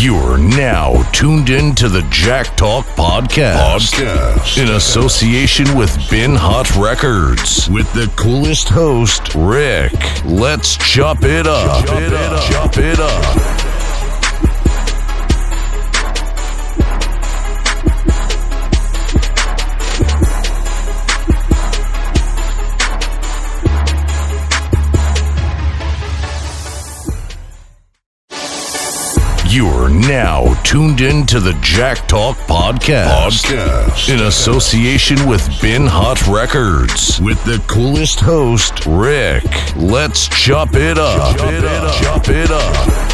You're now tuned in to the Jack Talk Podcast. Podcast. In association with Bin Hot Records. With the coolest host, Rick. Let's chop it up. Chop it up. Chop it up. You're now tuned in to the Jack Talk Podcast. Podcast. In association with Bin Hot Records. With the coolest host, Rick. Let's chop it up. Chop it up. Chop it up.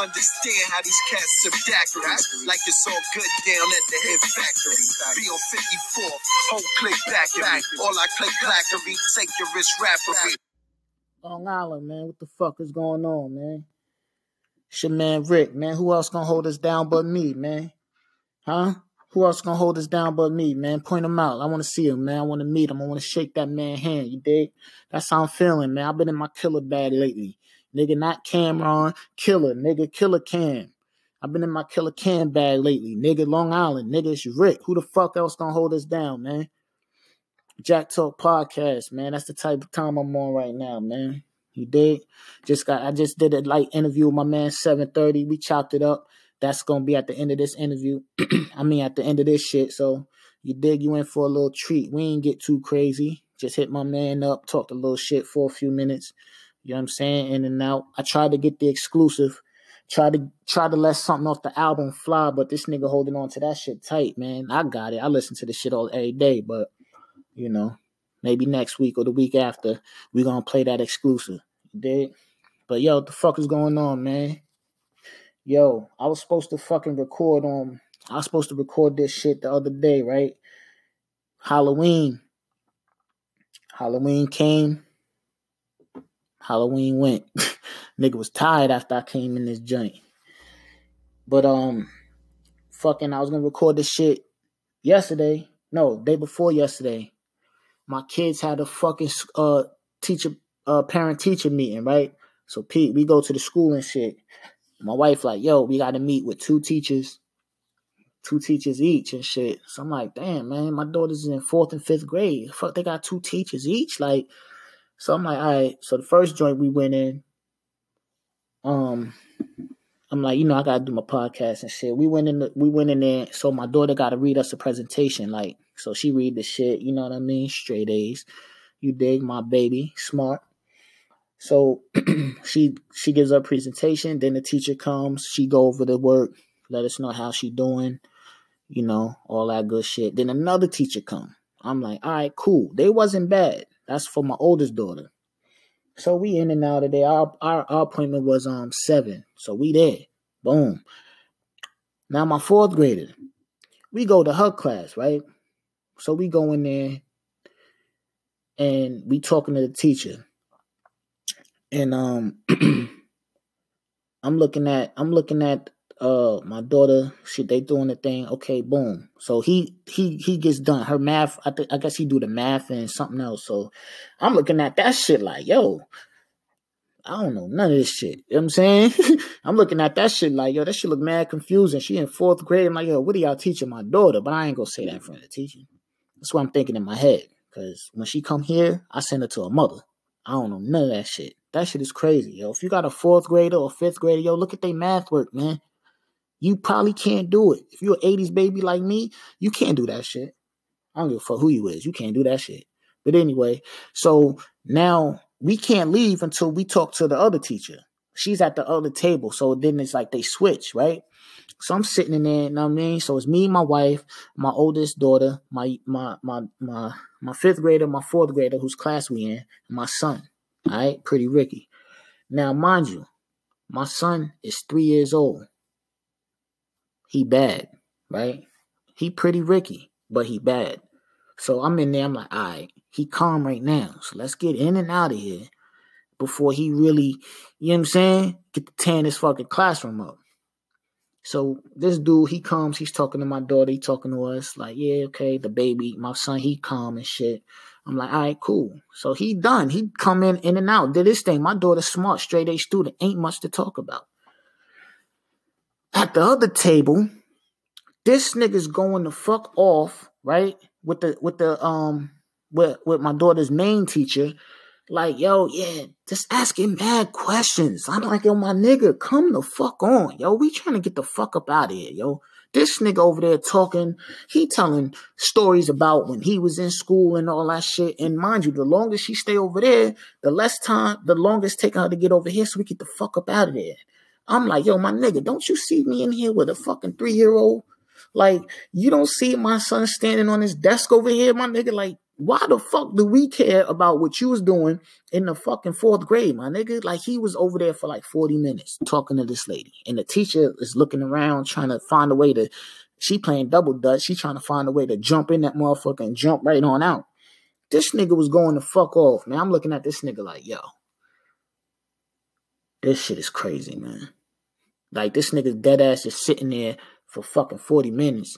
Understand how these cats subdactories. Like it's all good down at the head factory. Be on 54, whole click backery. All I click clackery, take your wrist rappery. Long Island, man. What the fuck is going on, man? It's your man Rick, man. Who else gonna hold us down but me, man? Huh? Who else gonna hold us down but me, man? Point him out. I wanna see him, man. I wanna meet him. I wanna shake that man hand, you dig? That's how I'm feeling, man. I've been in my killer bag lately. Nigga, not Cameron, killer, nigga, killer Cam. I've been in my killer Cam bag lately. Nigga, Long Island, nigga, it's Rick. Who the fuck else gonna hold us down, man? Jack Talk Podcast, man. That's the type of time I'm on right now, man. You did. Just got I just did a light interview with my man 730. We chopped it up. That's gonna be at the end of this interview. I mean at the end of this shit. So you dig you in for a little treat. We ain't get too crazy. Just hit my man up, talked a little shit for a few minutes. You know what I'm saying? In and out. I tried to get the exclusive. Try to try to let something off the album fly, but this nigga holding on to that shit tight, man. I got it. I listen to this shit all every day, but you know, maybe next week or the week after, we gonna play that exclusive. You dig? But yo, what the fuck is going on, man? Yo, I was supposed to fucking record on I was supposed to record this shit the other day, right? Halloween. Halloween came. Halloween went. Nigga was tired after I came in this joint. But um fucking I was gonna record this shit yesterday. No, day before yesterday. My kids had a fucking uh teacher uh parent teacher meeting, right? So Pete, we go to the school and shit. My wife like, yo, we gotta meet with two teachers, two teachers each and shit. So I'm like, damn, man, my daughter's in fourth and fifth grade. Fuck, they got two teachers each. Like, so I'm like, all right. So the first joint we went in, um, I'm like, you know, I gotta do my podcast and shit. We went in, the, we went in there. So my daughter got to read us a presentation, like, so she read the shit. You know what I mean? Straight A's. You dig, my baby, smart. So she she gives her presentation. Then the teacher comes. She go over the work, let us know how she doing. You know, all that good shit. Then another teacher come. I'm like, all right, cool. They wasn't bad. That's for my oldest daughter. So we in and out of there. Our, our, our appointment was um seven. So we there. Boom. Now my fourth grader, we go to her class, right? So we go in there and we talking to the teacher. And um I'm looking at I'm looking at uh my daughter shit they doing the thing. Okay boom. So he he he gets done. Her math i think i guess he do the math and something else. So i'm looking at that shit like yo i don't know none of this shit. You know what i'm saying? I'm looking at that shit like yo that shit look mad confusing. She in fourth grade. I'm like yo what are y'all teaching my daughter? But i ain't gonna say that in front of the teacher. That's what i'm thinking in my head. Because when she come here i send her to her mother. I don't know none of that shit. That shit is crazy, yo. If you got a fourth grader or fifth grader, yo, look at their math work, man. You probably can't do it. If you're an 80s baby like me, you can't do that shit. I don't give a fuck who you is. You can't do that shit. But anyway, so now we can't leave until we talk to the other teacher. She's at the other table. So then it's like they switch, right? So I'm sitting in there, you know what I mean? So it's me, my wife, my oldest daughter, my my my my my fifth grader, my fourth grader, whose class we in, and my son. All right, pretty Ricky. Now, mind you, my son is three years old. He bad, right? He pretty Ricky, but he bad. So I'm in there, I'm like, all right, he calm right now. So let's get in and out of here before he really, you know what I'm saying? Get to tearing this fucking classroom up. So this dude, he comes, he's talking to my daughter, he talking to us, like, yeah, okay, the baby, my son, he calm and shit. I'm like, all right, cool. So he done. He come in in and out, did his thing. My daughter's smart, straight A student, ain't much to talk about. At the other table, this nigga's going to fuck off, right? With the with the um with with my daughter's main teacher like, yo, yeah, just asking mad questions. I'm like, yo, my nigga, come the fuck on. Yo, we trying to get the fuck up out of here, yo. This nigga over there talking, he telling stories about when he was in school and all that shit. And mind you, the longer she stay over there, the less time, the longest taking her to get over here so we get the fuck up out of there. I'm like, yo, my nigga, don't you see me in here with a fucking three year old? Like, you don't see my son standing on his desk over here, my nigga. Like, why the fuck do we care about what you was doing in the fucking fourth grade, my nigga? Like he was over there for like 40 minutes talking to this lady. And the teacher is looking around trying to find a way to she playing double dutch. She trying to find a way to jump in that motherfucker and jump right on out. This nigga was going to fuck off, man. I'm looking at this nigga like, yo. This shit is crazy, man. Like this nigga dead ass is sitting there for fucking 40 minutes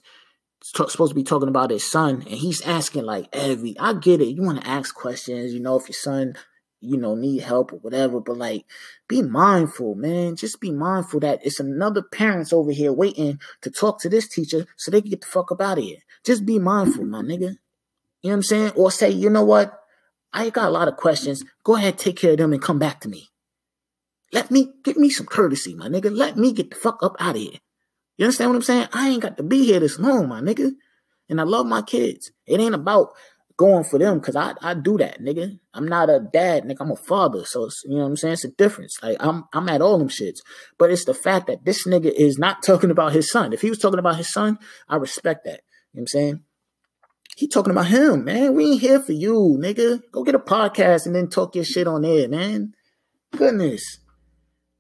supposed to be talking about his son, and he's asking like every. I get it. You want to ask questions, you know, if your son, you know, need help or whatever. But like, be mindful, man. Just be mindful that it's another parents over here waiting to talk to this teacher so they can get the fuck up out of here. Just be mindful, my nigga. You know what I'm saying? Or say, you know what? I got a lot of questions. Go ahead, take care of them, and come back to me. Let me give me some courtesy, my nigga. Let me get the fuck up out of here. You understand what I'm saying? I ain't got to be here this long, my nigga. And I love my kids. It ain't about going for them because I, I do that, nigga. I'm not a dad, nigga. I'm a father. So, you know what I'm saying? It's a difference. Like, I'm I'm at all them shits. But it's the fact that this nigga is not talking about his son. If he was talking about his son, I respect that. You know what I'm saying? He talking about him, man. We ain't here for you, nigga. Go get a podcast and then talk your shit on air, man. Goodness.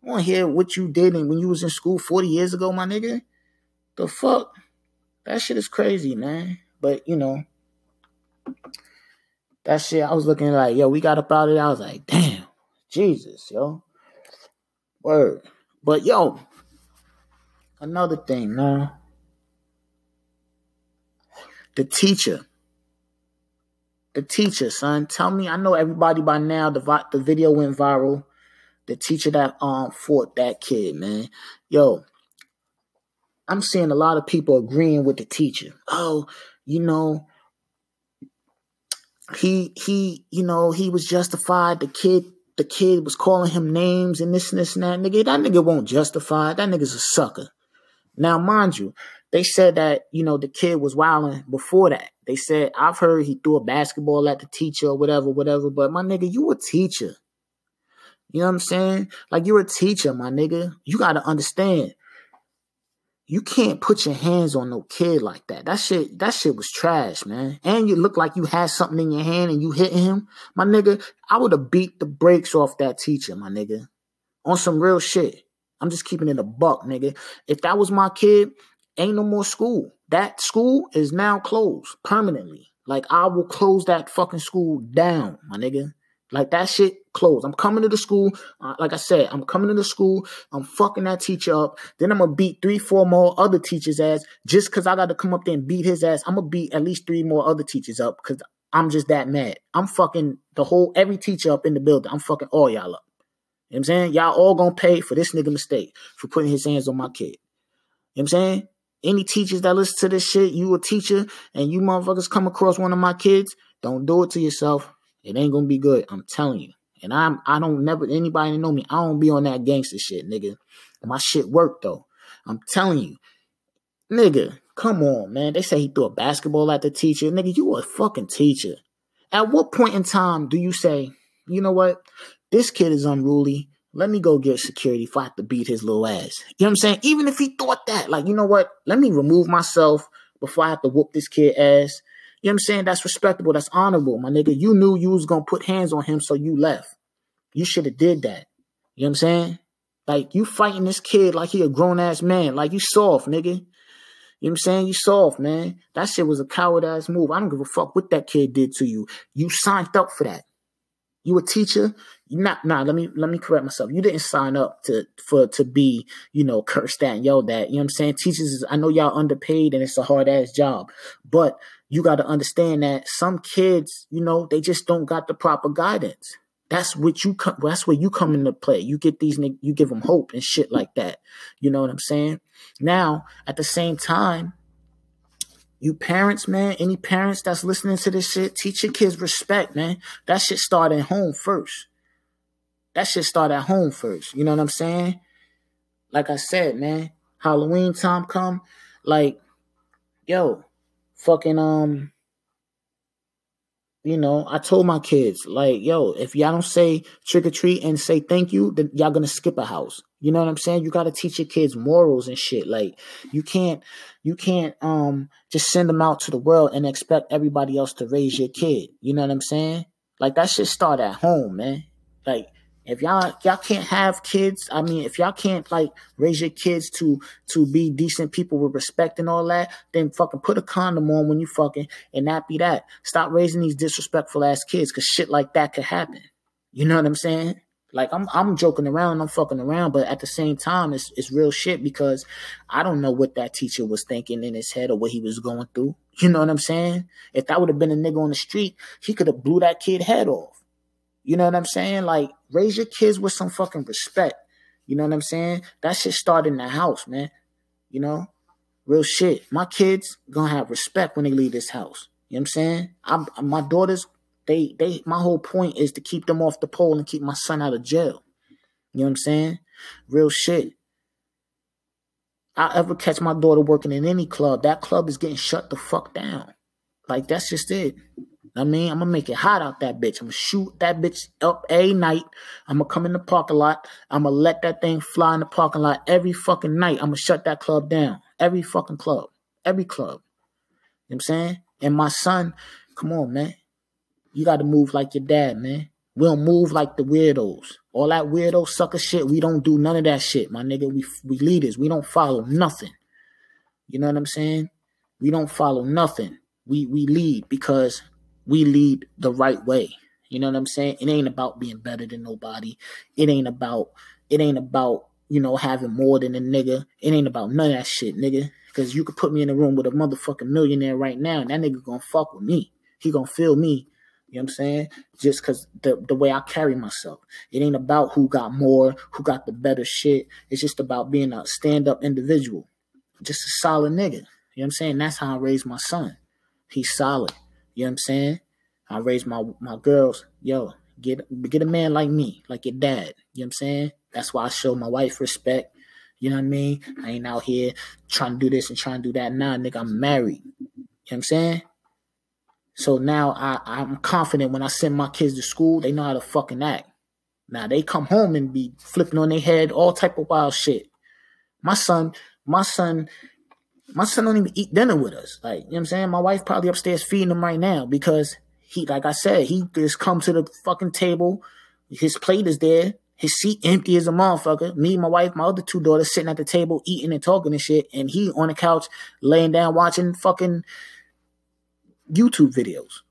I want to hear what you did and when you was in school 40 years ago, my nigga. The fuck? That shit is crazy, man. But, you know, that shit, I was looking like, yo, we got up out of there. I was like, damn, Jesus, yo. Word. But, yo, another thing, man. The teacher. The teacher, son. Tell me, I know everybody by now, the, the video went viral the teacher that um fought that kid, man. Yo, I'm seeing a lot of people agreeing with the teacher. Oh, you know, he he, you know, he was justified. The kid, the kid was calling him names and this and this and that. Nigga, that nigga won't justify. That nigga's a sucker. Now, mind you, they said that, you know, the kid was wilding before that. They said, I've heard he threw a basketball at the teacher or whatever, whatever. But my nigga, you a teacher. You know what I'm saying? Like you're a teacher, my nigga. You gotta understand. You can't put your hands on no kid like that. That shit, that shit was trash, man. And you look like you had something in your hand and you hit him, my nigga. I would have beat the brakes off that teacher, my nigga. On some real shit. I'm just keeping it a buck, nigga. If that was my kid, ain't no more school. That school is now closed permanently. Like I will close that fucking school down, my nigga. Like that shit closed. I'm coming to the school. Uh, like I said, I'm coming to the school. I'm fucking that teacher up. Then I'm gonna beat three, four more other teachers' ass just because I got to come up there and beat his ass. I'm gonna beat at least three more other teachers up because I'm just that mad. I'm fucking the whole every teacher up in the building. I'm fucking all y'all up. You know what I'm saying? Y'all all gonna pay for this nigga mistake for putting his hands on my kid. You know what I'm saying? Any teachers that listen to this shit, you a teacher and you motherfuckers come across one of my kids, don't do it to yourself. It ain't gonna be good. I'm telling you. And I'm I don't never anybody know me, I don't be on that gangster shit, nigga. My shit work though. I'm telling you. Nigga, come on, man. They say he threw a basketball at the teacher. Nigga, you a fucking teacher. At what point in time do you say, you know what? This kid is unruly. Let me go get security if I have to beat his little ass. You know what I'm saying? Even if he thought that, like, you know what? Let me remove myself before I have to whoop this kid ass. You know what I'm saying? That's respectable. That's honorable, my nigga. You knew you was gonna put hands on him, so you left. You should have did that. You know what I'm saying? Like you fighting this kid like he a grown ass man. Like you soft, nigga. You know what I'm saying? You soft, man. That shit was a coward ass move. I don't give a fuck what that kid did to you. You signed up for that. You a teacher? You not nah, let me let me correct myself. You didn't sign up to for to be, you know, cursed at and yelled at. You know what I'm saying? Teachers I know y'all underpaid and it's a hard ass job. But you gotta understand that some kids, you know, they just don't got the proper guidance. That's what you come. That's where you come into play. You get these, you give them hope and shit like that. You know what I'm saying? Now, at the same time, you parents, man, any parents that's listening to this shit, teach your kids respect, man. That shit start at home first. That shit start at home first. You know what I'm saying? Like I said, man, Halloween time come, like, yo, fucking um, you know, I told my kids, like, yo, if y'all don't say trick or treat and say thank you, then y'all gonna skip a house. You know what I'm saying? You gotta teach your kids morals and shit. Like, you can't, you can't um just send them out to the world and expect everybody else to raise your kid. You know what I'm saying? Like that should start at home, man. Like, if y'all y'all can't have kids, I mean, if y'all can't like raise your kids to to be decent people with respect and all that, then fucking put a condom on when you fucking and that be that. Stop raising these disrespectful ass kids because shit like that could happen. You know what I'm saying? Like I'm I'm joking around, I'm fucking around, but at the same time, it's it's real shit because I don't know what that teacher was thinking in his head or what he was going through. You know what I'm saying? If that would have been a nigga on the street, he could have blew that kid head off. You know what I'm saying? Like, raise your kids with some fucking respect. You know what I'm saying? That shit start in the house, man. You know? Real shit. My kids gonna have respect when they leave this house. You know what I'm saying? I'm, my daughters, they, they, my whole point is to keep them off the pole and keep my son out of jail. You know what I'm saying? Real shit. I ever catch my daughter working in any club, that club is getting shut the fuck down. Like, that's just it. I mean, I'm gonna make it hot out that bitch. I'm gonna shoot that bitch up a night. I'm gonna come in the parking lot. I'm gonna let that thing fly in the parking lot every fucking night. I'm gonna shut that club down. Every fucking club. Every club. You know what I'm saying? And my son, come on, man. You gotta move like your dad, man. We don't move like the weirdos. All that weirdo sucker shit, we don't do none of that shit, my nigga. We we leaders. We don't follow nothing. You know what I'm saying? We don't follow nothing. We we lead because we lead the right way. You know what I'm saying? It ain't about being better than nobody. It ain't about it ain't about, you know, having more than a nigga. It ain't about none of that shit, nigga. Cause you could put me in a room with a motherfucking millionaire right now, and that nigga gonna fuck with me. He gonna feel me. You know what I'm saying? Just cause the the way I carry myself. It ain't about who got more, who got the better shit. It's just about being a stand-up individual. Just a solid nigga. You know what I'm saying? That's how I raised my son. He's solid. You know what I'm saying? I raise my my girls, yo, get get a man like me, like your dad. You know what I'm saying? That's why I show my wife respect. You know what I mean? I ain't out here trying to do this and trying to do that. Nah, nigga, I'm married. You know what I'm saying? So now I, I'm confident when I send my kids to school, they know how to fucking act. Now they come home and be flipping on their head, all type of wild shit. My son, my son my son don't even eat dinner with us. Like, you know what I'm saying? My wife probably upstairs feeding him right now because he, like I said, he just come to the fucking table. His plate is there. His seat empty as a motherfucker. Me, my wife, my other two daughters sitting at the table eating and talking and shit. And he on the couch laying down watching fucking YouTube videos.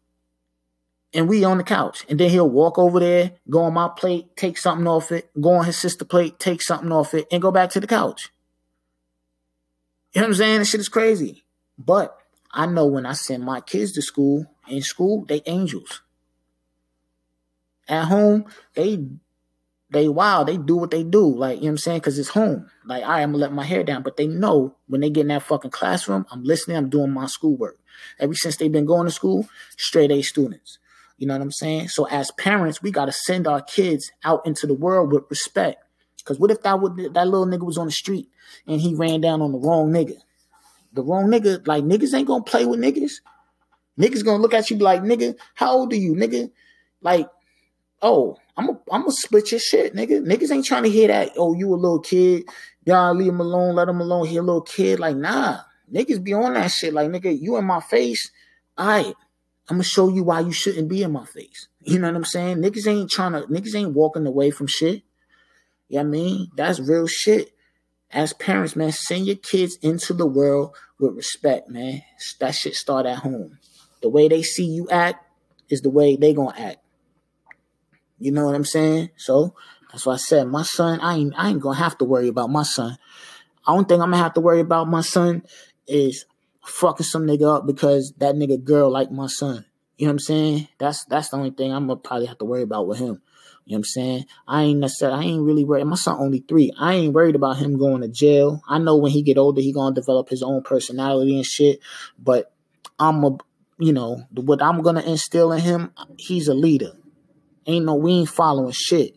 And we on the couch. And then he'll walk over there, go on my plate, take something off it, go on his sister plate, take something off it, and go back to the couch. You know what I'm saying? This shit is crazy. But I know when I send my kids to school, in school, they angels. At home, they they wild. They do what they do. Like, you know what I'm saying? Because it's home. Like, I am going to let my hair down. But they know when they get in that fucking classroom, I'm listening, I'm doing my schoolwork. Ever since they've been going to school, straight A students. You know what I'm saying? So as parents, we got to send our kids out into the world with respect. Because what if that would that little nigga was on the street and he ran down on the wrong nigga? The wrong nigga, like niggas ain't gonna play with niggas. Niggas gonna look at you be like, nigga, how old are you, nigga? Like, oh, I'm a, I'm gonna split your shit, nigga. Niggas ain't trying to hear that. Oh, you a little kid. Y'all leave him alone. Let him alone. He a little kid. Like, nah. Niggas be on that shit. Like, nigga, you in my face. Right. I'm gonna show you why you shouldn't be in my face. You know what I'm saying? Niggas ain't trying to, niggas ain't walking away from shit. You know I mean? That's real shit. As parents, man, send your kids into the world with respect, man. That shit start at home. The way they see you act is the way they gonna act. You know what I'm saying? So that's why I said my son, I ain't I ain't gonna have to worry about my son. I don't think I'm gonna have to worry about my son is fucking some nigga up because that nigga girl like my son. You know what I'm saying? That's that's the only thing I'm gonna probably have to worry about with him. You know what I'm saying? I ain't necessarily I ain't really worried. My son only three. I ain't worried about him going to jail. I know when he get older he gonna develop his own personality and shit. But I'm a you know, what I'm gonna instill in him, he's a leader. Ain't no, we ain't following shit.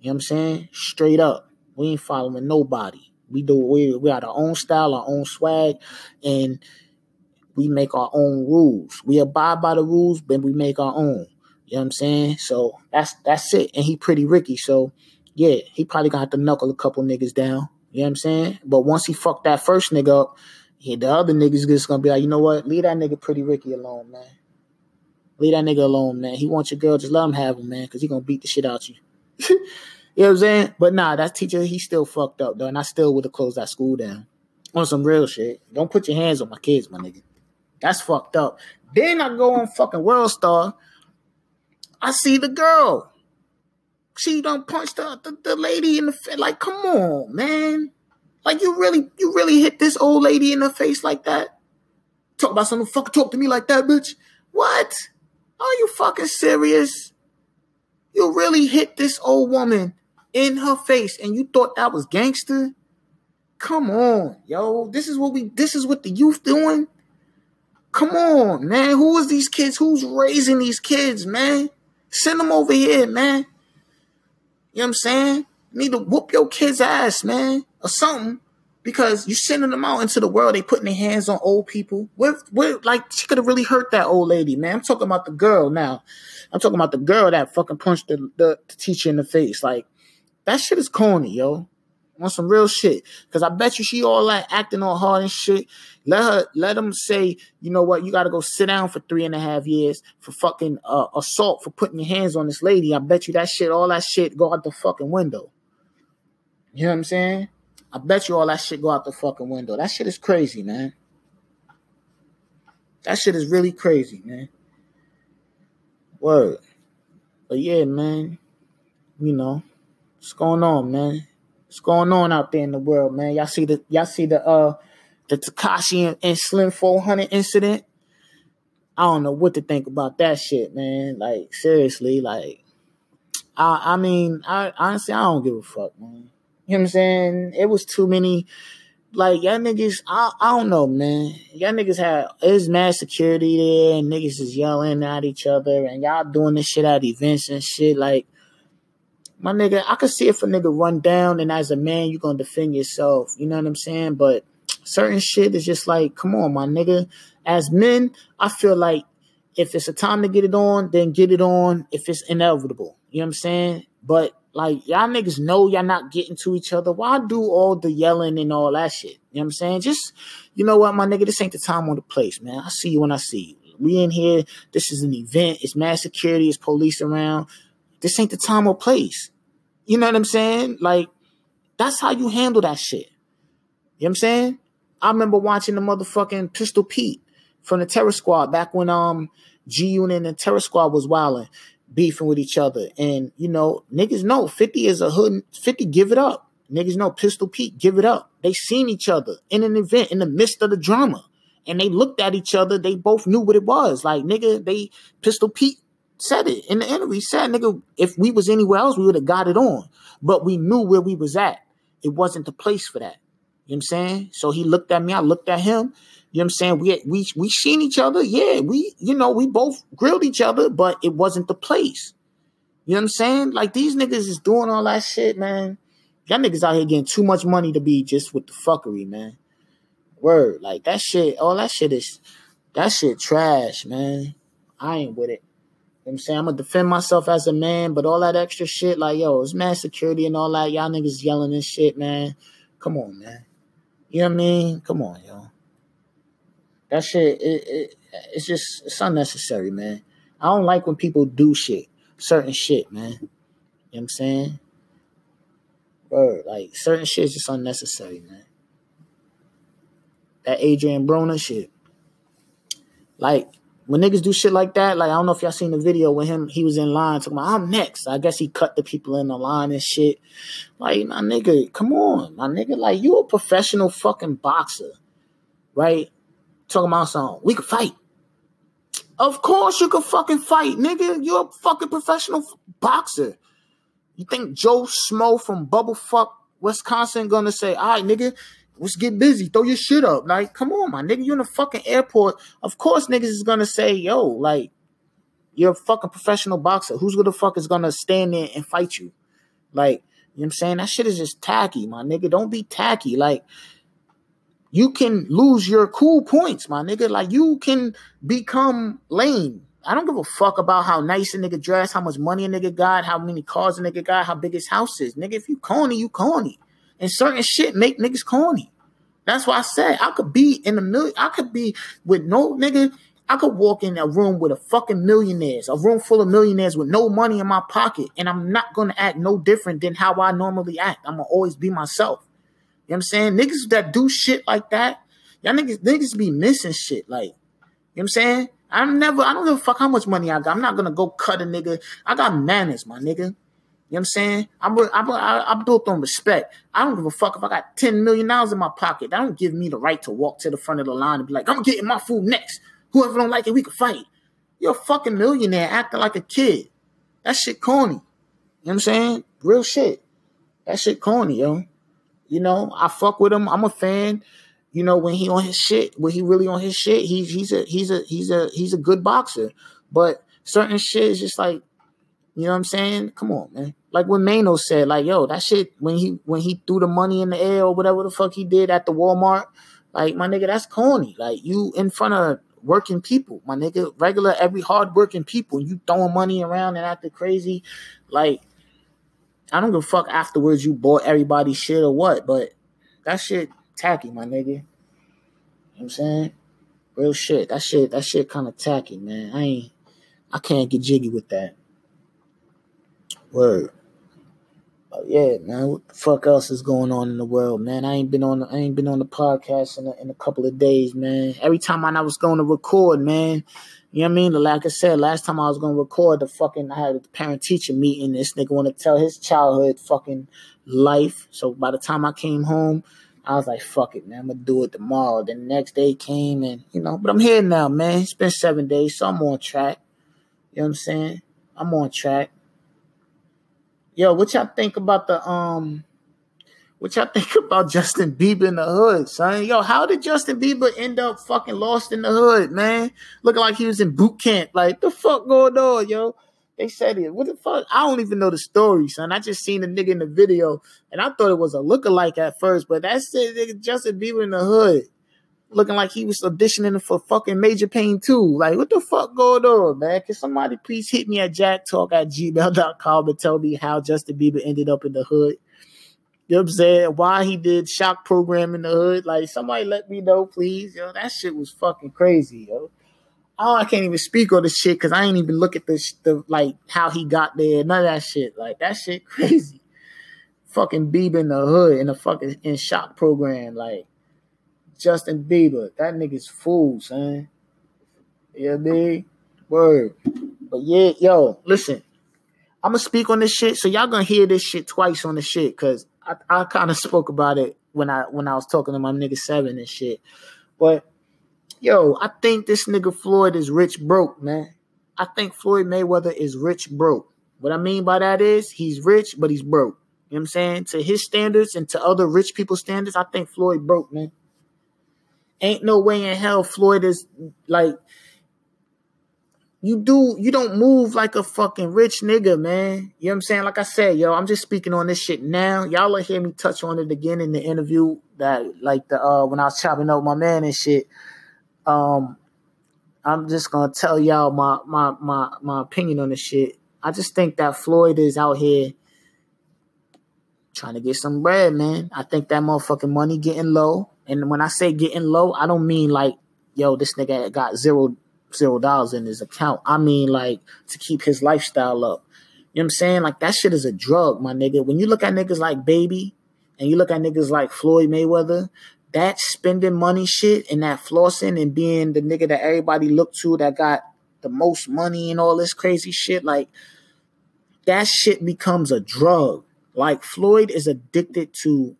You know what I'm saying? Straight up. We ain't following nobody. We do we we got our own style, our own swag, and we make our own rules. We abide by the rules, but we make our own. You know what I'm saying? So that's that's it. And he pretty Ricky, so yeah, he probably gonna have to knuckle a couple niggas down. You know what I'm saying? But once he fucked that first nigga up, yeah, the other niggas just gonna be like, you know what? Leave that nigga pretty Ricky alone, man. Leave that nigga alone, man. He wants your girl, just let him have him, man, because he gonna beat the shit out you. you know what I'm saying? But nah, that teacher, he still fucked up, though, and I still would have closed that school down. On some real shit. Don't put your hands on my kids, my nigga. That's fucked up. Then I go on fucking World Star. I see the girl. She punched the, the, the lady in the face. Like, come on, man. Like, you really, you really hit this old lady in the face like that? Talk about something, fucking talk to me like that, bitch. What? Are you fucking serious? You really hit this old woman in her face and you thought that was gangster? Come on, yo. This is what we this is what the youth doing. Come on, man. Who is these kids? Who's raising these kids, man? Send them over here, man. You know what I'm saying? Need to whoop your kid's ass, man, or something because you sending them out into the world. They putting their hands on old people. What, what, like she could have really hurt that old lady, man. I'm talking about the girl now. I'm talking about the girl that fucking punched the, the, the teacher in the face. Like that shit is corny, yo. On some real shit, because I bet you she all like acting all hard and shit. Let her, let them say, you know what, you got to go sit down for three and a half years for fucking uh, assault for putting your hands on this lady. I bet you that shit, all that shit, go out the fucking window. You know what I'm saying? I bet you all that shit go out the fucking window. That shit is crazy, man. That shit is really crazy, man. Word. But yeah, man. You know, what's going on, man? What's going on out there in the world, man? Y'all see the y'all see the uh the Tekashi and, Slim 400 incident? I don't know what to think about that shit, man. Like seriously, like I I mean, I honestly I don't give a fuck, man. You know what I'm saying? It was too many. Like y'all niggas, I, I don't know, man. Y'all niggas had it's mad security there, and niggas is yelling at each other, and y'all doing this shit at events and shit. Like, my nigga, I could see if a nigga run down, and as a man, you're gonna defend yourself. You know what I'm saying? But certain shit is just like, come on, my nigga. As men, I feel like if it's a time to get it on, then get it on. If it's inevitable, you know what I'm saying? But like y'all niggas know y'all not getting to each other. Why do all the yelling and all that shit? You know what I'm saying? Just you know what, my nigga, this ain't the time or the place, man. I see you when I see you. We in here. This is an event. It's mass security. It's police around. This ain't the time or place. You know what I'm saying? Like that's how you handle that shit. You know what I'm saying? I remember watching the motherfucking Pistol Pete from the Terror Squad back when um G Unit and the Terror Squad was wilding beefing with each other. And, you know, niggas know 50 is a hood. 50, give it up. Niggas know Pistol Pete, give it up. They seen each other in an event in the midst of the drama. And they looked at each other. They both knew what it was. Like, nigga, they, Pistol Pete said it in the interview. He said, nigga, if we was anywhere else, we would have got it on. But we knew where we was at. It wasn't the place for that. You know what I'm saying? So he looked at me, I looked at him. You know what I'm saying? We we we seen each other. Yeah, we you know we both grilled each other, but it wasn't the place. You know what I'm saying? Like these niggas is doing all that shit, man. Y'all niggas out here getting too much money to be just with the fuckery, man. Word, like that shit. All that shit is That shit trash, man. I ain't with it. I'm saying? I'm gonna defend myself as a man, but all that extra shit, like, yo, it's man security and all that. Y'all niggas yelling and shit, man. Come on, man. You know what I mean? Come on, yo. That shit, it, it, it's just, it's unnecessary, man. I don't like when people do shit, certain shit, man. You know what I'm saying? Word, like, certain shit is just unnecessary, man. That Adrien Broner shit. Like, when niggas do shit like that, like I don't know if y'all seen the video with him, he was in line talking about I'm next. I guess he cut the people in the line and shit. Like, my nigga, come on, my nigga. Like, you a professional fucking boxer, right? Talking about something. We could fight. Of course you could fucking fight, nigga. You're a fucking professional boxer. You think Joe Smo from Bubblefuck, Wisconsin gonna say, all right, nigga, let's get busy. Throw your shit up. Like, come on, my nigga. You in the fucking airport. Of course, niggas is gonna say, yo, like, you're a fucking professional boxer. Who's the fuck is gonna stand there and fight you? Like, you know what I'm saying? That shit is just tacky, my nigga. Don't be tacky. Like, you can lose your cool points, my nigga. Like, you can become lame. I don't give a fuck about how nice a nigga dress, how much money a nigga got, how many cars a nigga got, how big his house is. Nigga, if you corny, you corny. And certain shit make niggas corny. That's why I said I could be in a million. I could be with no nigga. I could walk in a room with a fucking millionaires, a room full of millionaires with no money in my pocket, and I'm not gonna act no different than how I normally act. I'm gonna always be myself. You know what I'm saying? Niggas that do shit like that, y'all niggas, niggas be missing shit. Like, you know what I'm saying? I'm never, I don't give a fuck how much money I got. I'm not gonna go cut a nigga. I got manners, my nigga. You know what I'm saying? I'm, I'm, I'm built on respect. I don't give a fuck if I got $10 million in my pocket. That don't give me the right to walk to the front of the line and be like, I'm getting my food next. Whoever don't like it, we can fight. You're a fucking millionaire acting like a kid. That shit corny. You know what I'm saying? Real shit. That shit corny, yo. You know, I fuck with him. I'm a fan. You know, when he on his shit, when he really on his shit, he's he's a he's a he's a he's a good boxer. But certain shit is just like, you know what I'm saying? Come on, man like when Mano said, like, yo, that shit when he when he threw the money in the air or whatever the fuck he did at the Walmart, like my nigga, that's corny. Like you in front of working people, my nigga, regular every hard working people, you throwing money around and acting crazy, like I don't give a fuck afterwards you bought everybody shit or what, but that shit tacky, my nigga. You know what I'm saying? Real shit. That shit, that shit kind of tacky, man. I ain't, I can't get jiggy with that. Word. Oh, yeah, man. What the fuck else is going on in the world, man? I ain't been on. I ain't been on the podcast in a, in a couple of days, man. Every time I was going to record, man. You know what I mean? Like I said, last time I was going to record the fucking, I had a parent teacher meeting. This nigga want to tell his childhood fucking life. So by the time I came home, I was like, fuck it, man. I'm to do it tomorrow. The next day came and, you know, but I'm here now, man. It's been seven days, so I'm on track. You know what I'm saying? I'm on track. Yo, what y'all think about the um what y'all think about Justin Bieber in the hood, son? Yo, how did Justin Bieber end up fucking lost in the hood, man? Looking like he was in boot camp. Like, the fuck going on, yo? They said it. What the fuck? I don't even know the story, son. I just seen the nigga in the video, and I thought it was a lookalike at first, but that's it. Nigga, Justin Bieber in the hood looking like he was auditioning for fucking Major Payne too. Like, what the fuck going on, man? Can somebody please hit me at jacktalk at gmail.com and tell me how Justin Bieber ended up in the hood? You know what I'm saying? Why he did shock program in the hood? Like, somebody let me know, please. Yo, that shit was fucking crazy, yo. Oh, I can't even speak on the shit because I ain't even look at the, the like how he got there. None of that shit. Like that shit crazy. Fucking Bieber in the hood in a fucking in shock program. Like Justin Bieber. That nigga's fool, son. Yeah, what Word. But yeah, yo, listen. I'm gonna speak on this shit, so y'all gonna hear this shit twice on the shit, cause I, I kind of spoke about it when I when I was talking to my nigga Seven and shit. But yo, I think this nigga Floyd is rich broke, man. I think Floyd Mayweather is rich broke. What I mean by that is he's rich, but he's broke. You know what I'm saying? To his standards and to other rich people's standards, I think Floyd broke, man. Ain't no way in hell Floyd is like you do you don't move like a fucking rich nigga, man. You know what I'm saying? Like I said, yo, I'm just speaking on this shit now. Y'all will hear me touch on it again in the interview that like the uh when I was chopping up my man and shit. Um I'm just gonna tell y'all my my my my opinion on this shit. I just think that Floyd is out here trying to get some bread, man. I think that motherfucking money getting low. And when I say getting low, I don't mean like, yo, this nigga got zero zero dollars in his account. I mean like to keep his lifestyle up. You know what I'm saying? Like that shit is a drug, my nigga. When you look at niggas like Baby and you look at niggas like Floyd Mayweather, that spending money shit and that flossing and being the nigga that everybody look to that got the most money and all this crazy shit, like that shit becomes a drug. Like Floyd is addicted to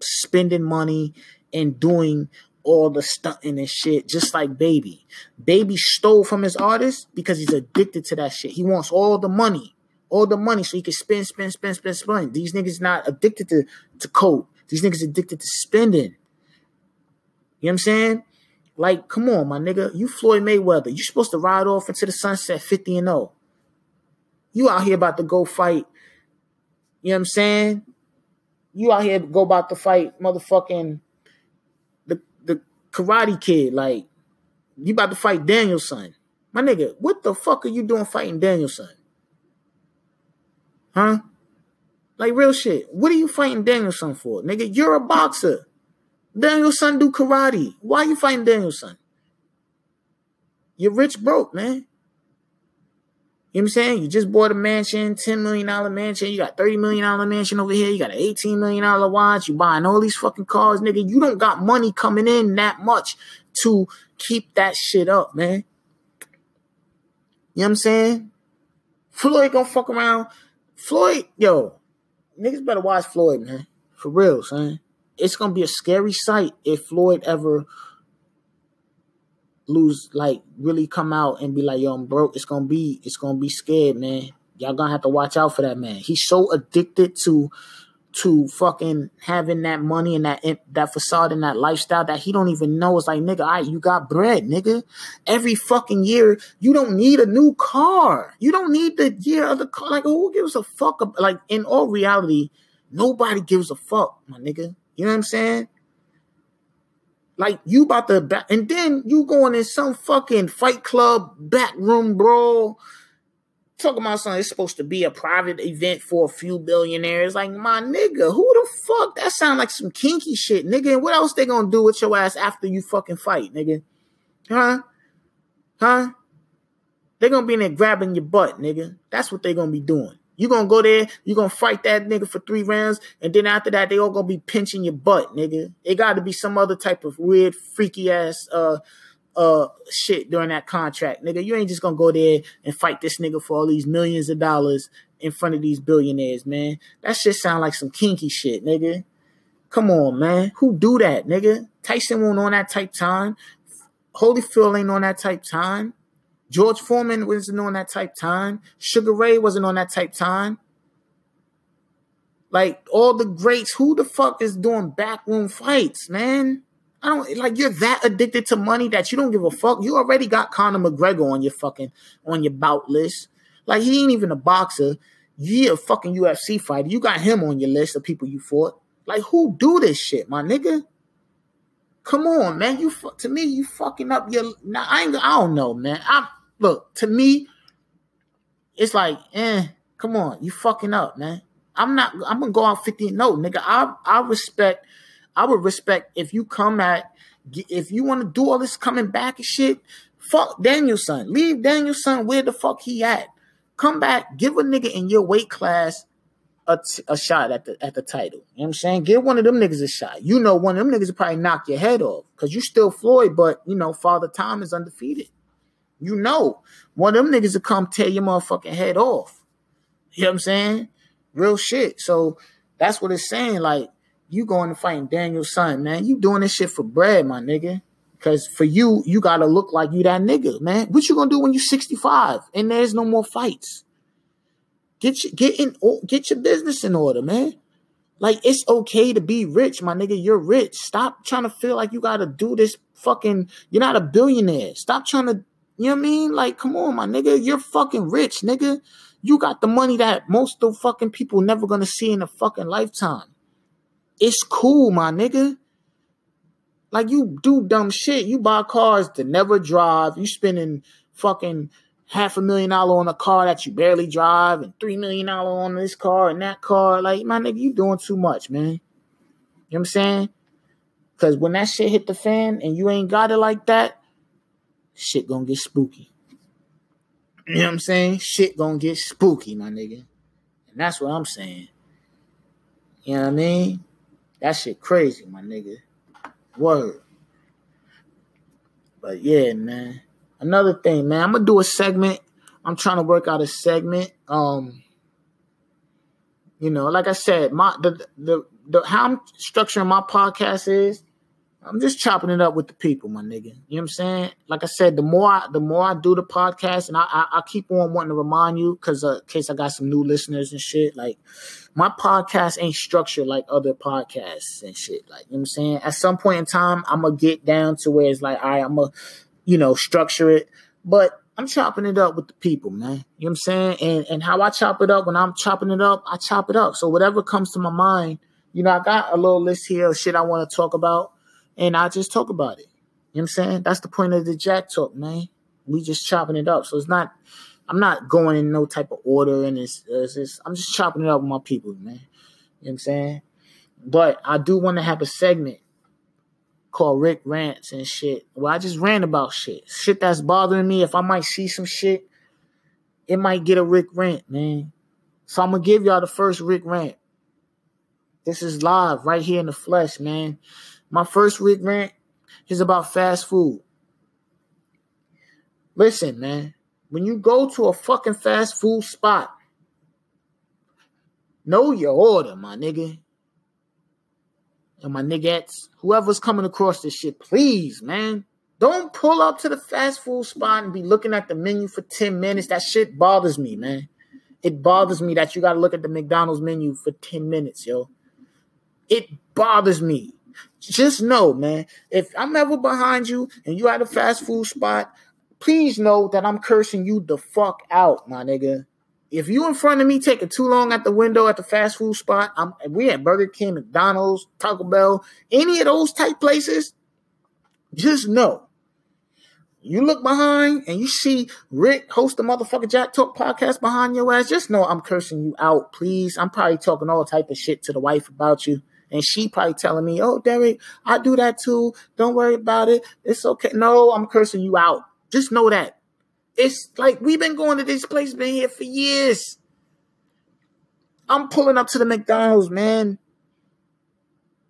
spending money and doing all the stunting and shit, just like Baby. Baby stole from his artist because he's addicted to that shit. He wants all the money, all the money, so he can spend, spend, spend, spend, spend. These niggas not addicted to to coke. These niggas addicted to spending. You know what I'm saying? Like, come on, my nigga. You Floyd Mayweather. You supposed to ride off into the sunset 50 and 0. You out here about to go fight. You know what I'm saying? You out here go about to fight motherfucking the the karate kid. Like, you about to fight Danielson. My nigga, what the fuck are you doing fighting Danielson? Huh? Like real shit. What are you fighting Danielson for? Nigga, you're a boxer. Danielson do karate. Why are you fighting Danielson? You're rich broke, man. You know what I'm saying? You just bought a mansion, $10 million mansion. You got $30 million mansion over here. You got an $18 million watch. You buying all these fucking cars, nigga. You don't got money coming in that much to keep that shit up, man. You know what I'm saying? Floyd gonna fuck around. Floyd, yo, niggas better watch Floyd, man. For real, son it's gonna be a scary sight if Floyd ever lose, like, really come out and be like, "Yo, I'm broke." It's gonna be, it's gonna be scared, man. Y'all gonna have to watch out for that man. He's so addicted to to fucking having that money and that that facade and that lifestyle that he don't even know. It's like, nigga, I you got bread, nigga. Every fucking year, you don't need a new car. You don't need the year of the car. Like, who gives a fuck? Like, in all reality, nobody gives a fuck, my nigga. You know what I'm saying? Like you about to back, and then you going in some fucking fight club backroom brawl. Talking about something it's supposed to be a private event for a few billionaires. Like my nigga, who the fuck? That sound like some kinky shit, nigga. And what else they gonna do with your ass after you fucking fight, nigga? Huh? Huh? They gonna be in there grabbing your butt, nigga. That's what they gonna be doing. You gonna go there, you gonna fight that nigga for three rounds, and then after that, they all gonna be pinching your butt, nigga. It gotta be some other type of weird, freaky ass uh uh shit during that contract, nigga. You ain't just gonna go there and fight this nigga for all these millions of dollars in front of these billionaires, man. That shit sound like some kinky shit, nigga. Come on, man. Who do that, nigga? Tyson won't on that type time. Holyfield ain't on that type time. George Foreman wasn't on that type time. Sugar Ray wasn't on that type time. Like all the greats, who the fuck is doing backroom fights, man? I don't like you're that addicted to money that you don't give a fuck. You already got Conor McGregor on your fucking on your bout list. Like he ain't even a boxer. You a fucking UFC fighter. You got him on your list of people you fought. Like who do this shit, my nigga? Come on, man. You to me, you fucking up your. Nah, I ain't. I don't know, man. I'm look, to me, it's like, eh, come on, you fucking up, man. I'm not I'm gonna go out 50 no, nigga. I I respect, I would respect if you come at if you want to do all this coming back and shit, fuck Danielson. Leave Danielson where the fuck he at. Come back, give a nigga in your weight class a, t- a shot at the at the title. You know what I'm saying? Give one of them niggas a shot. You know one of them niggas will probably knock your head off. Cause you still Floyd, but you know, Father Time is undefeated. You know, one of them niggas will come tear your motherfucking head off. You know what I'm saying? Real shit. So that's what it's saying. Like, you going to fight Danielson, man. You doing this shit for bread, my nigga. Cause for you, you gotta look like you that nigga, man. What you gonna do when you 65 and there's no more fights? Get your, get in get your business in order, man. Like it's okay to be rich, my nigga. You're rich. Stop trying to feel like you gotta do this fucking. You're not a billionaire. Stop trying to you know what I mean? Like, come on, my nigga. You're fucking rich, nigga. You got the money that most of the fucking people never gonna see in a fucking lifetime. It's cool, my nigga. Like you do dumb shit. You buy cars to never drive. You spending fucking half a million dollar on a car that you barely drive and three million dollar on this car and that car. Like, my nigga, you doing too much, man. You know what I'm saying? Cause when that shit hit the fan and you ain't got it like that, shit gonna get spooky. You know what I'm saying? Shit gonna get spooky, my nigga. And that's what I'm saying. You know what I mean? That shit crazy, my nigga. Word. But yeah, man. Another thing, man. I'm gonna do a segment. I'm trying to work out a segment. Um, you know, like I said, my the the, the how I'm structuring my podcast is I'm just chopping it up with the people, my nigga. You know what I'm saying? Like I said, the more I, the more I do the podcast, and I I, I keep on wanting to remind you because uh, in case I got some new listeners and shit. Like my podcast ain't structured like other podcasts and shit. Like you know what I'm saying? At some point in time, I'm gonna get down to where it's like, all right, I'm gonna, you know, structure it, but. I'm chopping it up with the people, man. You know what I'm saying? And and how I chop it up when I'm chopping it up, I chop it up. So whatever comes to my mind, you know, I got a little list here of shit I want to talk about and I just talk about it. You know what I'm saying? That's the point of the Jack Talk, man. We just chopping it up. So it's not, I'm not going in no type of order, and it's, it's just, I'm just chopping it up with my people, man. You know what I'm saying? But I do want to have a segment called Rick Rants and shit, where I just rant about shit. Shit that's bothering me. If I might see some shit, it might get a Rick rant, man. So I'm gonna give y'all the first Rick rant. This is live right here in the flesh, man. My first Rick rant is about fast food. Listen, man, when you go to a fucking fast food spot, know your order, my nigga. And my niggas, whoever's coming across this shit, please, man. Don't pull up to the fast food spot and be looking at the menu for 10 minutes. That shit bothers me, man. It bothers me that you gotta look at the McDonald's menu for 10 minutes, yo. It bothers me just know, man, if I'm ever behind you and you at a fast food spot, please know that I'm cursing you the fuck out, my nigga. If you in front of me taking too long at the window at the fast food spot, I'm we at Burger King, McDonald's, Taco Bell, any of those type places, just know. You look behind and you see Rick host the motherfucking Jack Talk podcast behind your ass. Just know I'm cursing you out, please. I'm probably talking all type of shit to the wife about you. And she probably telling me, oh, Derek, I do that too. Don't worry about it. It's okay. No, I'm cursing you out. Just know that. It's like we've been going to this place, been here for years. I'm pulling up to the McDonald's, man.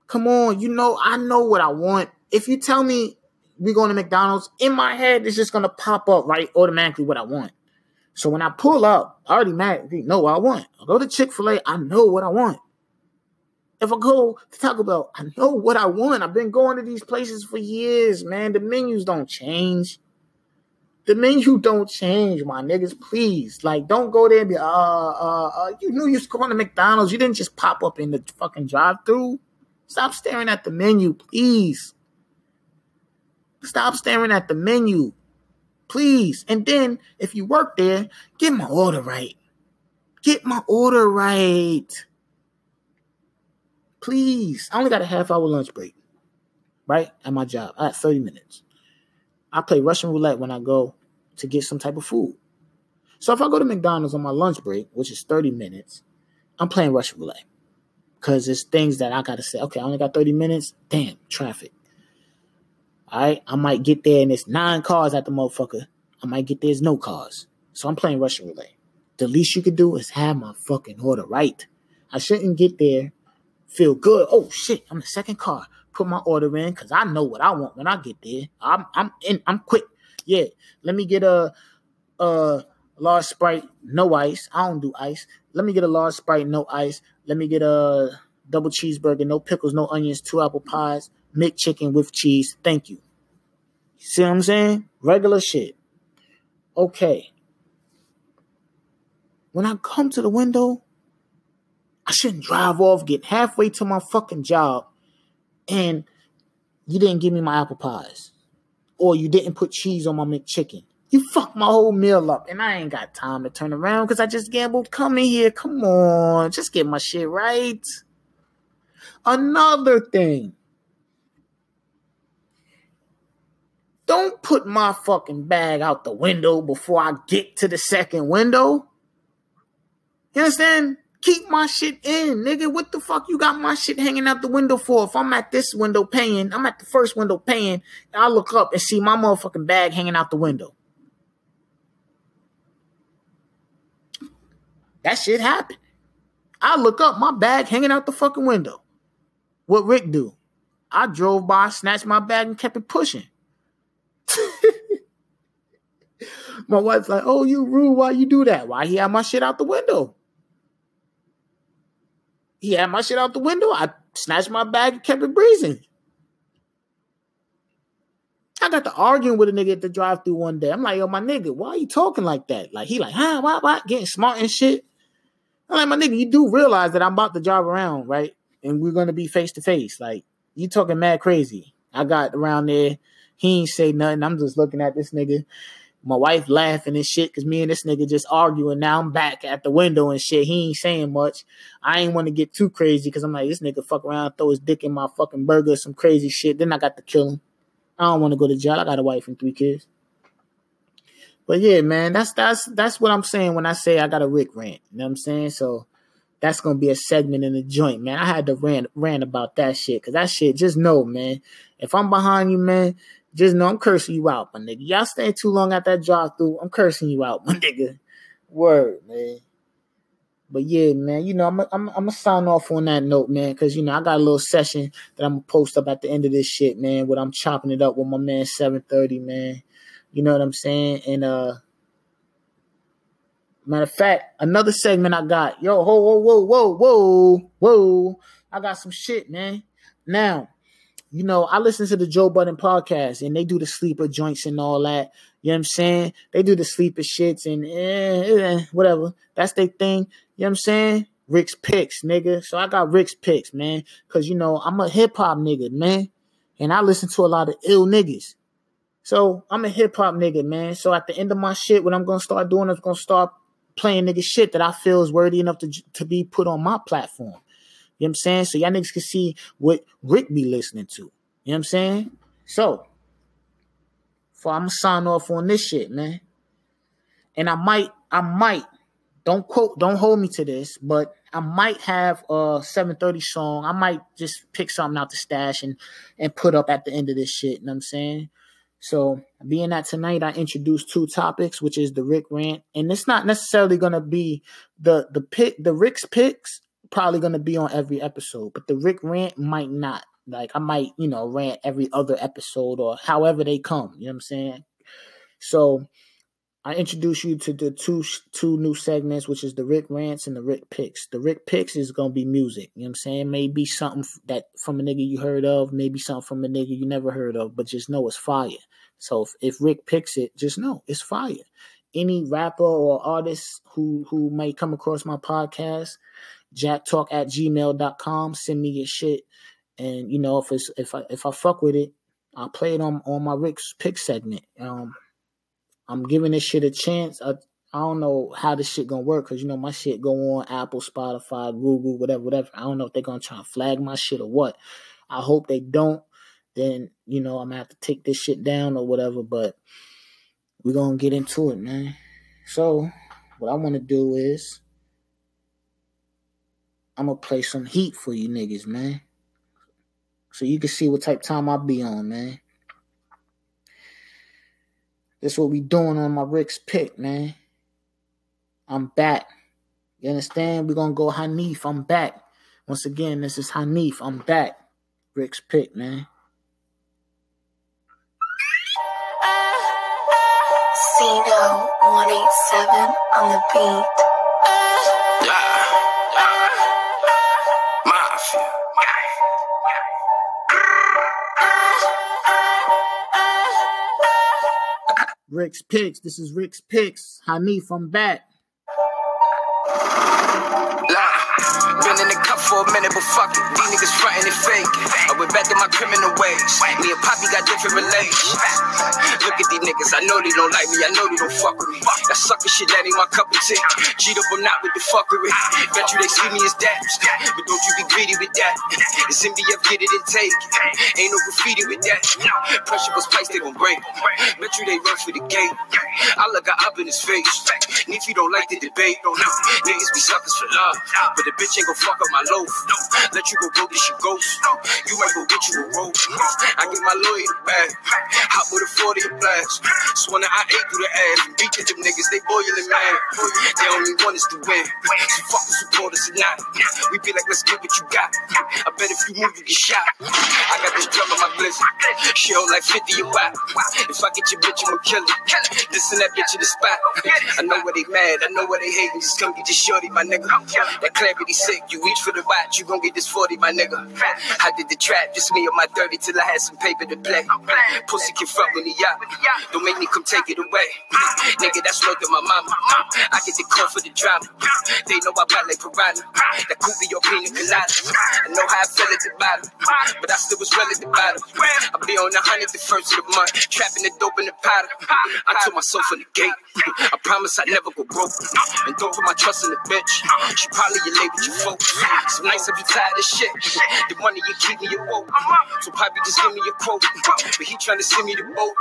Come on, you know, I know what I want. If you tell me we're going to McDonald's, in my head, it's just to pop up right automatically what I want. So when I pull up, I already know what I want. I go to Chick fil A, I know what I want. If I go to Taco Bell, I know what I want. I've been going to these places for years, man. The menus don't change. The menu don't change, my niggas. Please, like, don't go there and be, uh, uh, uh you knew you was going to McDonald's. You didn't just pop up in the fucking drive-through. Stop staring at the menu, please. Stop staring at the menu, please. And then, if you work there, get my order right. Get my order right. Please. I only got a half hour lunch break, right? At my job. I have 30 minutes. I play Russian roulette when I go to get some type of food. So if I go to McDonald's on my lunch break, which is 30 minutes, I'm playing Russian roulette. Because it's things that I gotta say, okay, I only got 30 minutes. Damn, traffic. Alright, I might get there and it's nine cars at the motherfucker. I might get there's no cars. So I'm playing Russian roulette. The least you could do is have my fucking order right. I shouldn't get there feel good. Oh shit, I'm the second car. Put my order in because I know what I want when I get there. I'm I'm in. I'm quick. Yeah, let me get a a large sprite, no ice. I don't do ice. Let me get a large sprite, no ice. Let me get a double cheeseburger, no pickles, no onions, two apple pies, McChicken with cheese. Thank you. See what I'm saying? Regular shit. Okay. When I come to the window, I shouldn't drive off, get halfway to my fucking job, and you didn't give me my apple pies. Or you didn't put cheese on my McChicken. You fucked my whole meal up, and I ain't got time to turn around because I just gambled coming here. Come on, just get my shit right. Another thing. don't put my fucking bag out the window before I get to the second window. You understand? Keep my shit in, nigga. What the fuck you got my shit hanging out the window for? If I'm at this window paying, I'm at the first window paying, I look up and see my motherfucking bag hanging out the window. That shit happened. I look up, my bag hanging out the fucking window. What Rick do? I drove by, snatched my bag, and kept it pushing. my wife's like, "Oh, you rude. Why you do that? Why he had my shit out the window?" He had my shit out the window. I snatched my bag and kept it breezing. I got to arguing with a nigga at the drive through one day. I'm like, yo, my nigga, why are you talking like that? Like, he like, huh, why, why? Getting smart and shit. I'm like, my nigga, you do realize that I'm about to drive around, right? And we're gonna be face to face. Like, you talking mad crazy. I got around there. He ain't say nothing. I'm just looking at this nigga my wife laughing and shit because me and this nigga just arguing. Now I'm back at the window and shit. He ain't saying much. I ain't want to get too crazy because I'm like, this nigga fuck around, throw his dick in my fucking burger, some crazy shit. Then I got to kill him. I don't want to go to jail. I got a wife and three kids. But yeah, man, that's that's that's what I'm saying when I say I got a Rick rant. You know what I'm saying? So that's gonna be a segment in the joint, man. I had to rant rant about that shit because that shit. Just know, man. If I'm behind you, man, just know I'm cursing you out, my nigga. Y'all staying too long at that drive through. I'm cursing you out, my nigga. Word, man. But yeah, man, you know, I'm I'm I'm gonna sign off on that note, man, because you know I got a little session that I'm gonna post up at the end of this shit, man. What I'm chopping it up with my man 730, man. You know what I'm saying? And uh, matter of fact, another segment I got. Yo, whoa, whoa, whoa, whoa, whoa, whoa. I got some shit, man. Now, you know, I listen to the Joe Budden podcast and they do the sleeper joints and all that. You know what I'm saying? They do the sleeper shits and eh, eh, whatever. That's their thing. You know what I'm saying? Rick's picks, nigga. So I got Rick's picks, man. Cause you know, I'm a hip hop nigga, man. And I listen to a lot of ill niggas. So I'm a hip hop nigga, man. So at the end of my shit, what I'm gonna start doing is gonna start playing nigga shit that I feel is worthy enough to to be put on my platform. You know what I'm saying? So y'all niggas can see what Rick be listening to. You know what I'm saying? So, for I'm gonna sign off on this shit, man. And I might, I might, don't quote, don't hold me to this, but I might have a 730 song. I might just pick something out the stash and and put up at the end of this shit. You know what I'm saying? So being that tonight I introduced two topics, which is the Rick rant, and it's not necessarily gonna be the the pick the Rick's picks probably going to be on every episode, but the Rick rant might not. Like I might, you know, rant every other episode or however they come. You know what I'm saying? So I introduce you to the two two new segments, which is the Rick rants and the Rick picks. The Rick picks is gonna be music. You know what I'm saying? Maybe something that from a nigga you heard of, maybe something from a nigga you never heard of, but just know it's fire. So if, if Rick picks it, just know it's fire. Any rapper or artist who who may come across my podcast, jacktalk at gmail.com. Send me your shit. And you know, if it's if I if I fuck with it, I'll play it on on my Rick's pick segment. Um I'm giving this shit a chance. I I don't know how this shit gonna work because you know my shit go on Apple, Spotify, Google, whatever, whatever. I don't know if they're gonna try to flag my shit or what. I hope they don't. Then you know I'm gonna have to take this shit down or whatever. But we're gonna get into it, man. So what I want to do is I'm gonna play some heat for you niggas, man. So you can see what type time I be on, man. This what we doing on my Rick's pick, man. I'm back. You understand? We're gonna go Hanif. I'm back. Once again, this is Hanif. I'm back. Rick's pick, man. Cino 187 on the beat. Ah. Rick's Picks. This is Rick's Picks. Hanif, I'm back. Been in the cup for a minute, but fuck it. These niggas frontin' and fake. I went back to my criminal ways. Me and Poppy got different relations. Look at these niggas, I know they don't like me, I know they don't fuck with me. That sucker shit, that ain't my cup of tea. Cheat up, I'm not with the fuckery. Bet you they see me as that. But don't you be greedy with that. It's MDF, get it and take. it. Ain't no graffiti with that. Pressure was placed, they gon' break. Bet you they run for the gate. I look up in his face. And if you don't like the debate, don't no. niggas be suckers for love. But the bitch ain't gon' fuck up my loaf. Let you go go get your ghost. You might go get you a rope. I get my lawyer bag. Hot with a 40 a blast. Swanna I ate through the ass. Beat them niggas, they boiling mad. They only want us to win. So fuck the supporters or not. We be like, let's get what you got. I bet if you move, you get shot. I got this drum on my blizzard. She hold like 50 a. If I get your bitch, I'ma kill it. Listen that bitch in the spot. I know they mad, I know where they hating. Just come get your shorty, my nigga. That clarity sick, you reach for the watch, you gon' get this 40, my nigga. I did the trap, just me on my 30 till I had some paper to play. Pussy can fuck with he out. Don't make me come take it away. Nigga, that's worth my mama. I get the call for the drama. They know I bite like piranha. That could be your pina colada. I know how I feel at the bottom, but I still was well at the bottom. I be on the hundred the first of the month, trapping the dope in the powder. I told myself from the gate, I promise I never go broke. And don't put my trust in the bitch. She probably your label, you folks. So nice if you tired of shit. The money you keep me awoke. So Poppy just give me a quote. But he trying to send me the boat.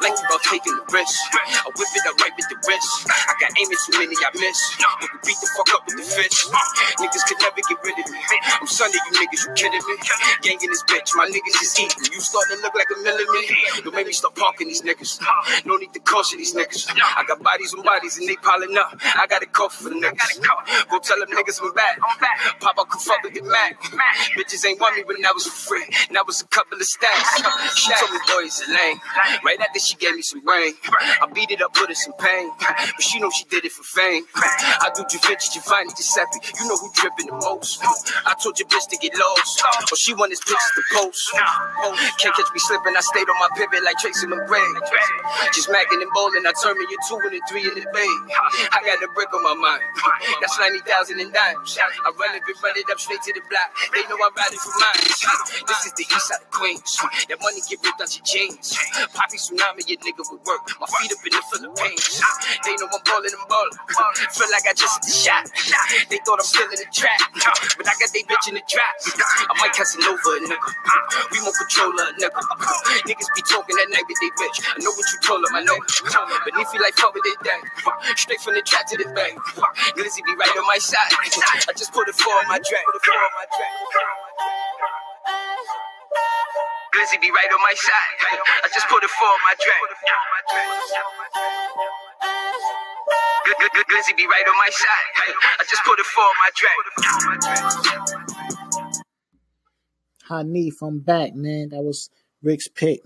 Like about taking the risk. I whip it up right with the wrist. I got aiming too many I miss. But we beat the fuck up with the fish. Niggas could never get rid of me. I'm of you niggas, you kidding me? Gang in this bitch, my niggas is eating. You starting to look like a millimeter. Don't make me start parking these niggas. No need to caution these niggas. I got bodies on bodies and they piling up. I got a cough for the niggas. Go tell them niggas I'm back. Pop out could fuck with the Mac. Bitches ain't want me when that was free. That was a couple of stacks. She told me boys are lame. Right after she gave me some brain. I beat it up, put her some pain. But she know she did it for fame. I do Givenchy, Giovanni, Giuseppe. You know who dripping the most. I told your bitch to get lost. But she want his pictures to post. Can't catch me slipping. I stayed on my pivot like Tracy McGrady. Just macking and bowling. I turn me a two and a three in the bay. I got a brick on my mind. That's 90,000 in dimes. I run it, run it up straight to the block. They know I'm riding for mine. This is the east side of Queens. That money get ripped out your jeans. Poppy tsunami, your nigga would work. My feet up in the Philippines. They know I'm ballin' and ballin'. Feel like I just hit the shot. They thought I'm still in the trap. But I got they bitch in the trap. I might Casanova a nigga. We won't control a nigga. Niggas be talking that night with they bitch. I know what you told them, I know. But if you like fuck with it, that straight from the trap to the bank. Glizzy be right on my side. I just put it four on my track. Glizzy be right on my side. I just put it four on my track. Gl- gl- gl- Glizzy be right on my side. I just put it four on my track. Hanif, I'm back, man. That was Rick's pick.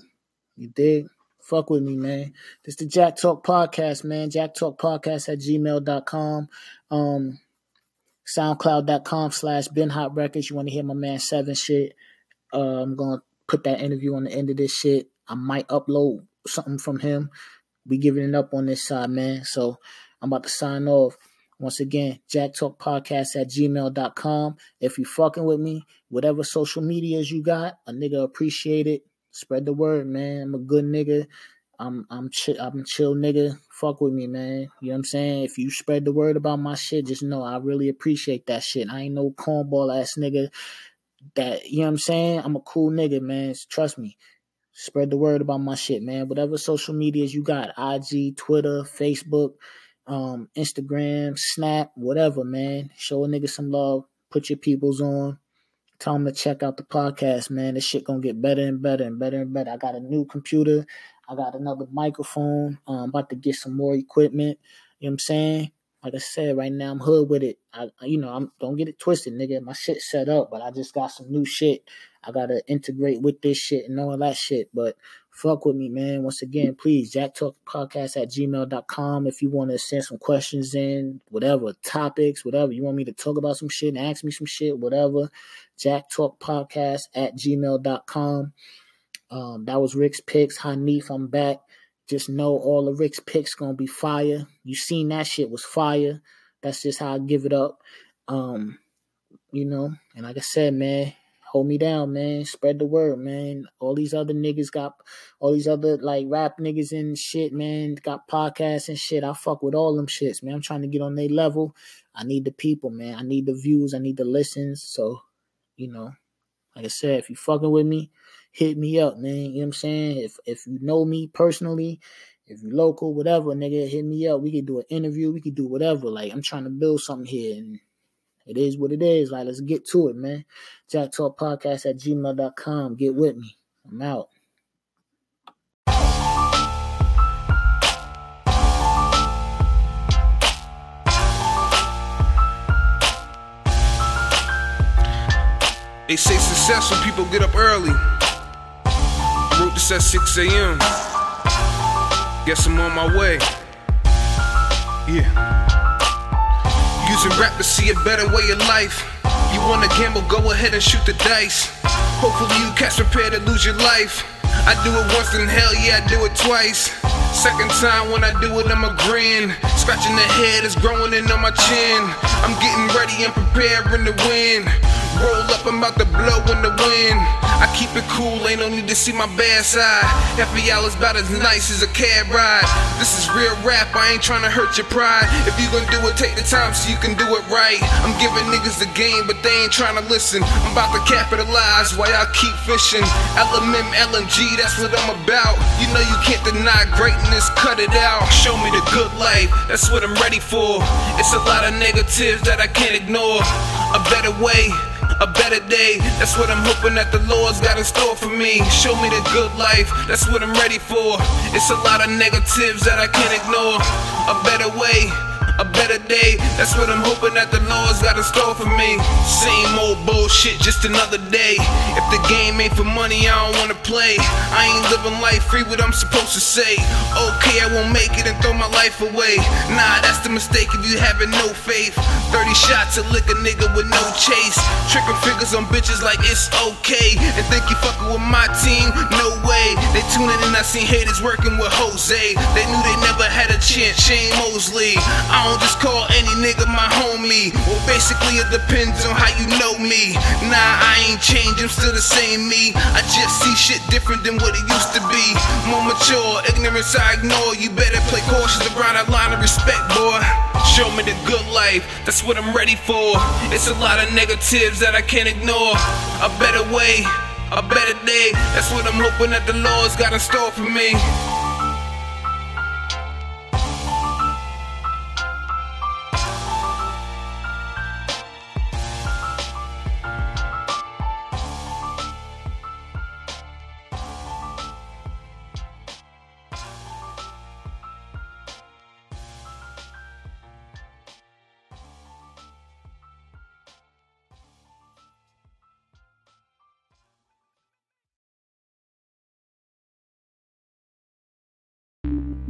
You did? Fuck with me, man. This the Jack Talk Podcast, man. Jack Talk Podcast at gmail.com. Um, SoundCloud.com slash Ben Hot Records. You want to hear my man Seven shit? Uh, I'm going to put that interview on the end of this shit. I might upload something from him. We giving it up on this side, man. So I'm about to sign off. Once again, Jack Talk Podcast at gmail.com. If you fucking with me, whatever social medias you got, a nigga appreciate it. Spread the word, man. I'm a good nigga. I'm I'm chill I'm chill nigga. Fuck with me, man. You know what I'm saying? If you spread the word about my shit, just know I really appreciate that shit. I ain't no cornball ass nigga that you know what I'm saying? I'm a cool nigga, man. Trust me. Spread the word about my shit, man. Whatever social medias you got, IG, Twitter, Facebook, um, Instagram, Snap, whatever, man. Show a nigga some love. Put your peoples on. Tell them to check out the podcast, man. This shit gonna get better and better and better and better. I got a new computer. I got another microphone. Um, about to get some more equipment. You know what I'm saying? Like I said, right now I'm hood with it. I, you know, I'm don't get it twisted, nigga. My shit set up, but I just got some new shit. I gotta integrate with this shit and all that shit. But fuck with me, man. Once again, please, Jack Talk Podcast at gmail.com. If you want to send some questions in, whatever, topics, whatever. You want me to talk about some shit and ask me some shit, whatever. Jack Talk Podcast at gmail.com. Um, that was Rick's picks. Hanif, I'm back. Just know all of Rick's picks gonna be fire. You seen that shit was fire. That's just how I give it up. Um, you know, and like I said, man, hold me down, man. Spread the word, man. All these other niggas got all these other like rap niggas and shit, man. Got podcasts and shit. I fuck with all them shits, man. I'm trying to get on their level. I need the people, man. I need the views. I need the listens. So, you know, like I said, if you fucking with me, hit me up, man. You know what I'm saying? If if you know me personally, if you local, whatever, nigga, hit me up. We could do an interview. We could do whatever. Like I'm trying to build something here and it is what it is. Like, let's get to it, man. Jack Talk Podcast at gmail.com. Get with me. I'm out. They say successful people get up early. I wrote this at 6 a.m. Guess I'm on my way. Yeah. Using rap to see a better way of life. You wanna gamble, go ahead and shoot the dice. Hopefully you catch prepared to lose your life. I do it once in hell, yeah, I do it twice. Second time when I do it, I'm a grin. Scratching the head is growing in on my chin. I'm getting ready and preparing to win. Roll up, I'm about to blow in the wind. I keep it cool, ain't no need to see my bad side. FBL is about as nice as a cab ride. This is real rap, I ain't trying to hurt your pride. If you gon' do it, take the time so you can do it right. I'm giving niggas the game, but they ain't trying to listen. I'm about to capitalize while y'all keep fishing. LMM, LMG, that's what I'm about. You know you can't deny greatness, cut it out. Show me the good life, that's what I'm ready for. It's a lot of negatives that I can't ignore. A better way a better day. That's what I'm hoping that the Lord's got in store for me. Show me the good life, that's what I'm ready for. It's a lot of negatives that I can't ignore. A better way. A better day, that's what I'm hoping that the Lord's got in store for me. Same old bullshit, just another day. If the game ain't for money, I don't wanna play. I ain't living life free, what I'm supposed to say. Okay, I won't make it and throw my life away. Nah, that's the mistake if you having no faith. 30 shots to lick a nigga with no chase. Tricking figures on bitches like it's okay. And think you fucking with my team? No way. They tuning in, I seen haters working with Jose. They knew they never had a chance. Shane Mosley. I don't just call any nigga my homie. Well, basically, it depends on how you know me. Nah, I ain't changed, I'm still the same me. I just see shit different than what it used to be. More mature, ignorance I ignore. You better play cautious around that line of respect, boy. Show me the good life, that's what I'm ready for. It's a lot of negatives that I can't ignore. A better way, a better day. That's what I'm hoping that the Lord's got in store for me.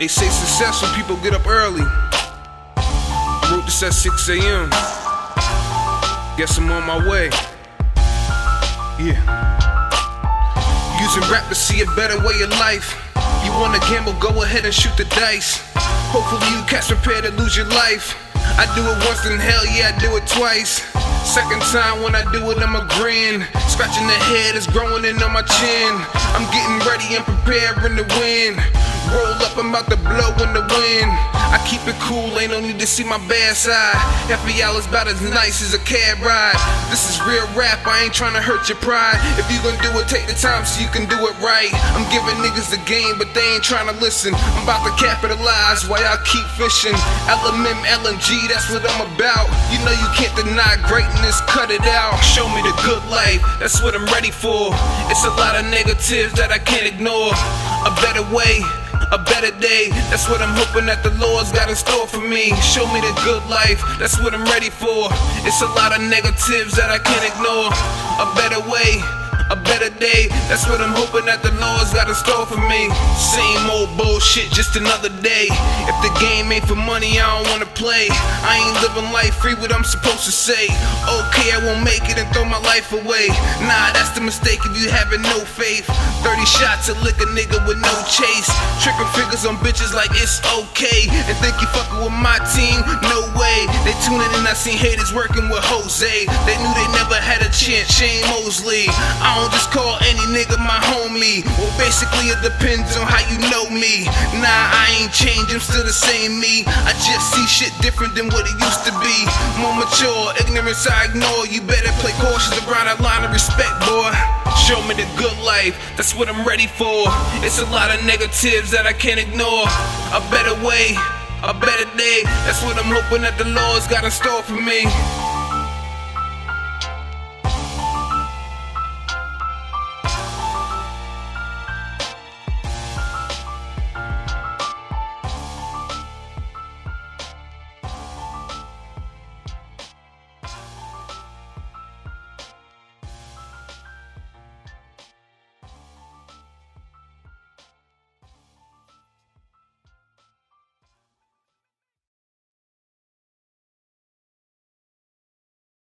They say successful people get up early. I wrote this at 6 a.m. Guess I'm on my way. Yeah. Using rap to see a better way of life. You wanna gamble, go ahead and shoot the dice. Hopefully you catch prepared to lose your life. I do it once in hell, yeah, I do it twice. Second time when I do it, I'm a grin. Scratching the head is growing in on my chin. I'm getting ready and preparing to win. Roll up, I'm about to blow in the wind. I keep it cool, ain't no need to see my bad side. FBL is about as nice as a cab ride. This is real rap, I ain't trying to hurt your pride. If you gon' do it, take the time so you can do it right. I'm giving niggas the game, but they ain't trying to listen. I'm about to capitalize while y'all keep fishing. LMM, LMG, that's what I'm about. You know you can't deny greatness, cut it out. Show me the good life, that's what I'm ready for. It's a lot of negatives that I can't ignore. A better way a better day. That's what I'm hoping that the Lord's got in store for me. Show me the good life, that's what I'm ready for. It's a lot of negatives that I can't ignore. A better way a better day. That's what I'm hoping that the Lord's got in store for me. Same old bullshit, just another day. If the game ain't for money, I don't wanna play. I ain't living life free, what I'm supposed to say. Okay, I won't make it and throw my life away. Nah, that's the mistake if you having no faith. 30 shots to lick a nigga with no chase. Tricking figures on bitches like it's okay. And think you fucking with my team? No way. They tuning in, I seen haters working with Jose. They knew they never had a chance. Shane Mosley. I don't just call any nigga my homie. Well, basically, it depends on how you know me. Nah, I ain't changed, I'm still the same me. I just see shit different than what it used to be. More mature, ignorance I ignore. You better play cautious around that line of respect, boy. Show me the good life, that's what I'm ready for. It's a lot of negatives that I can't ignore. A better way, a better day, that's what I'm hoping that the Lord's got in store for me.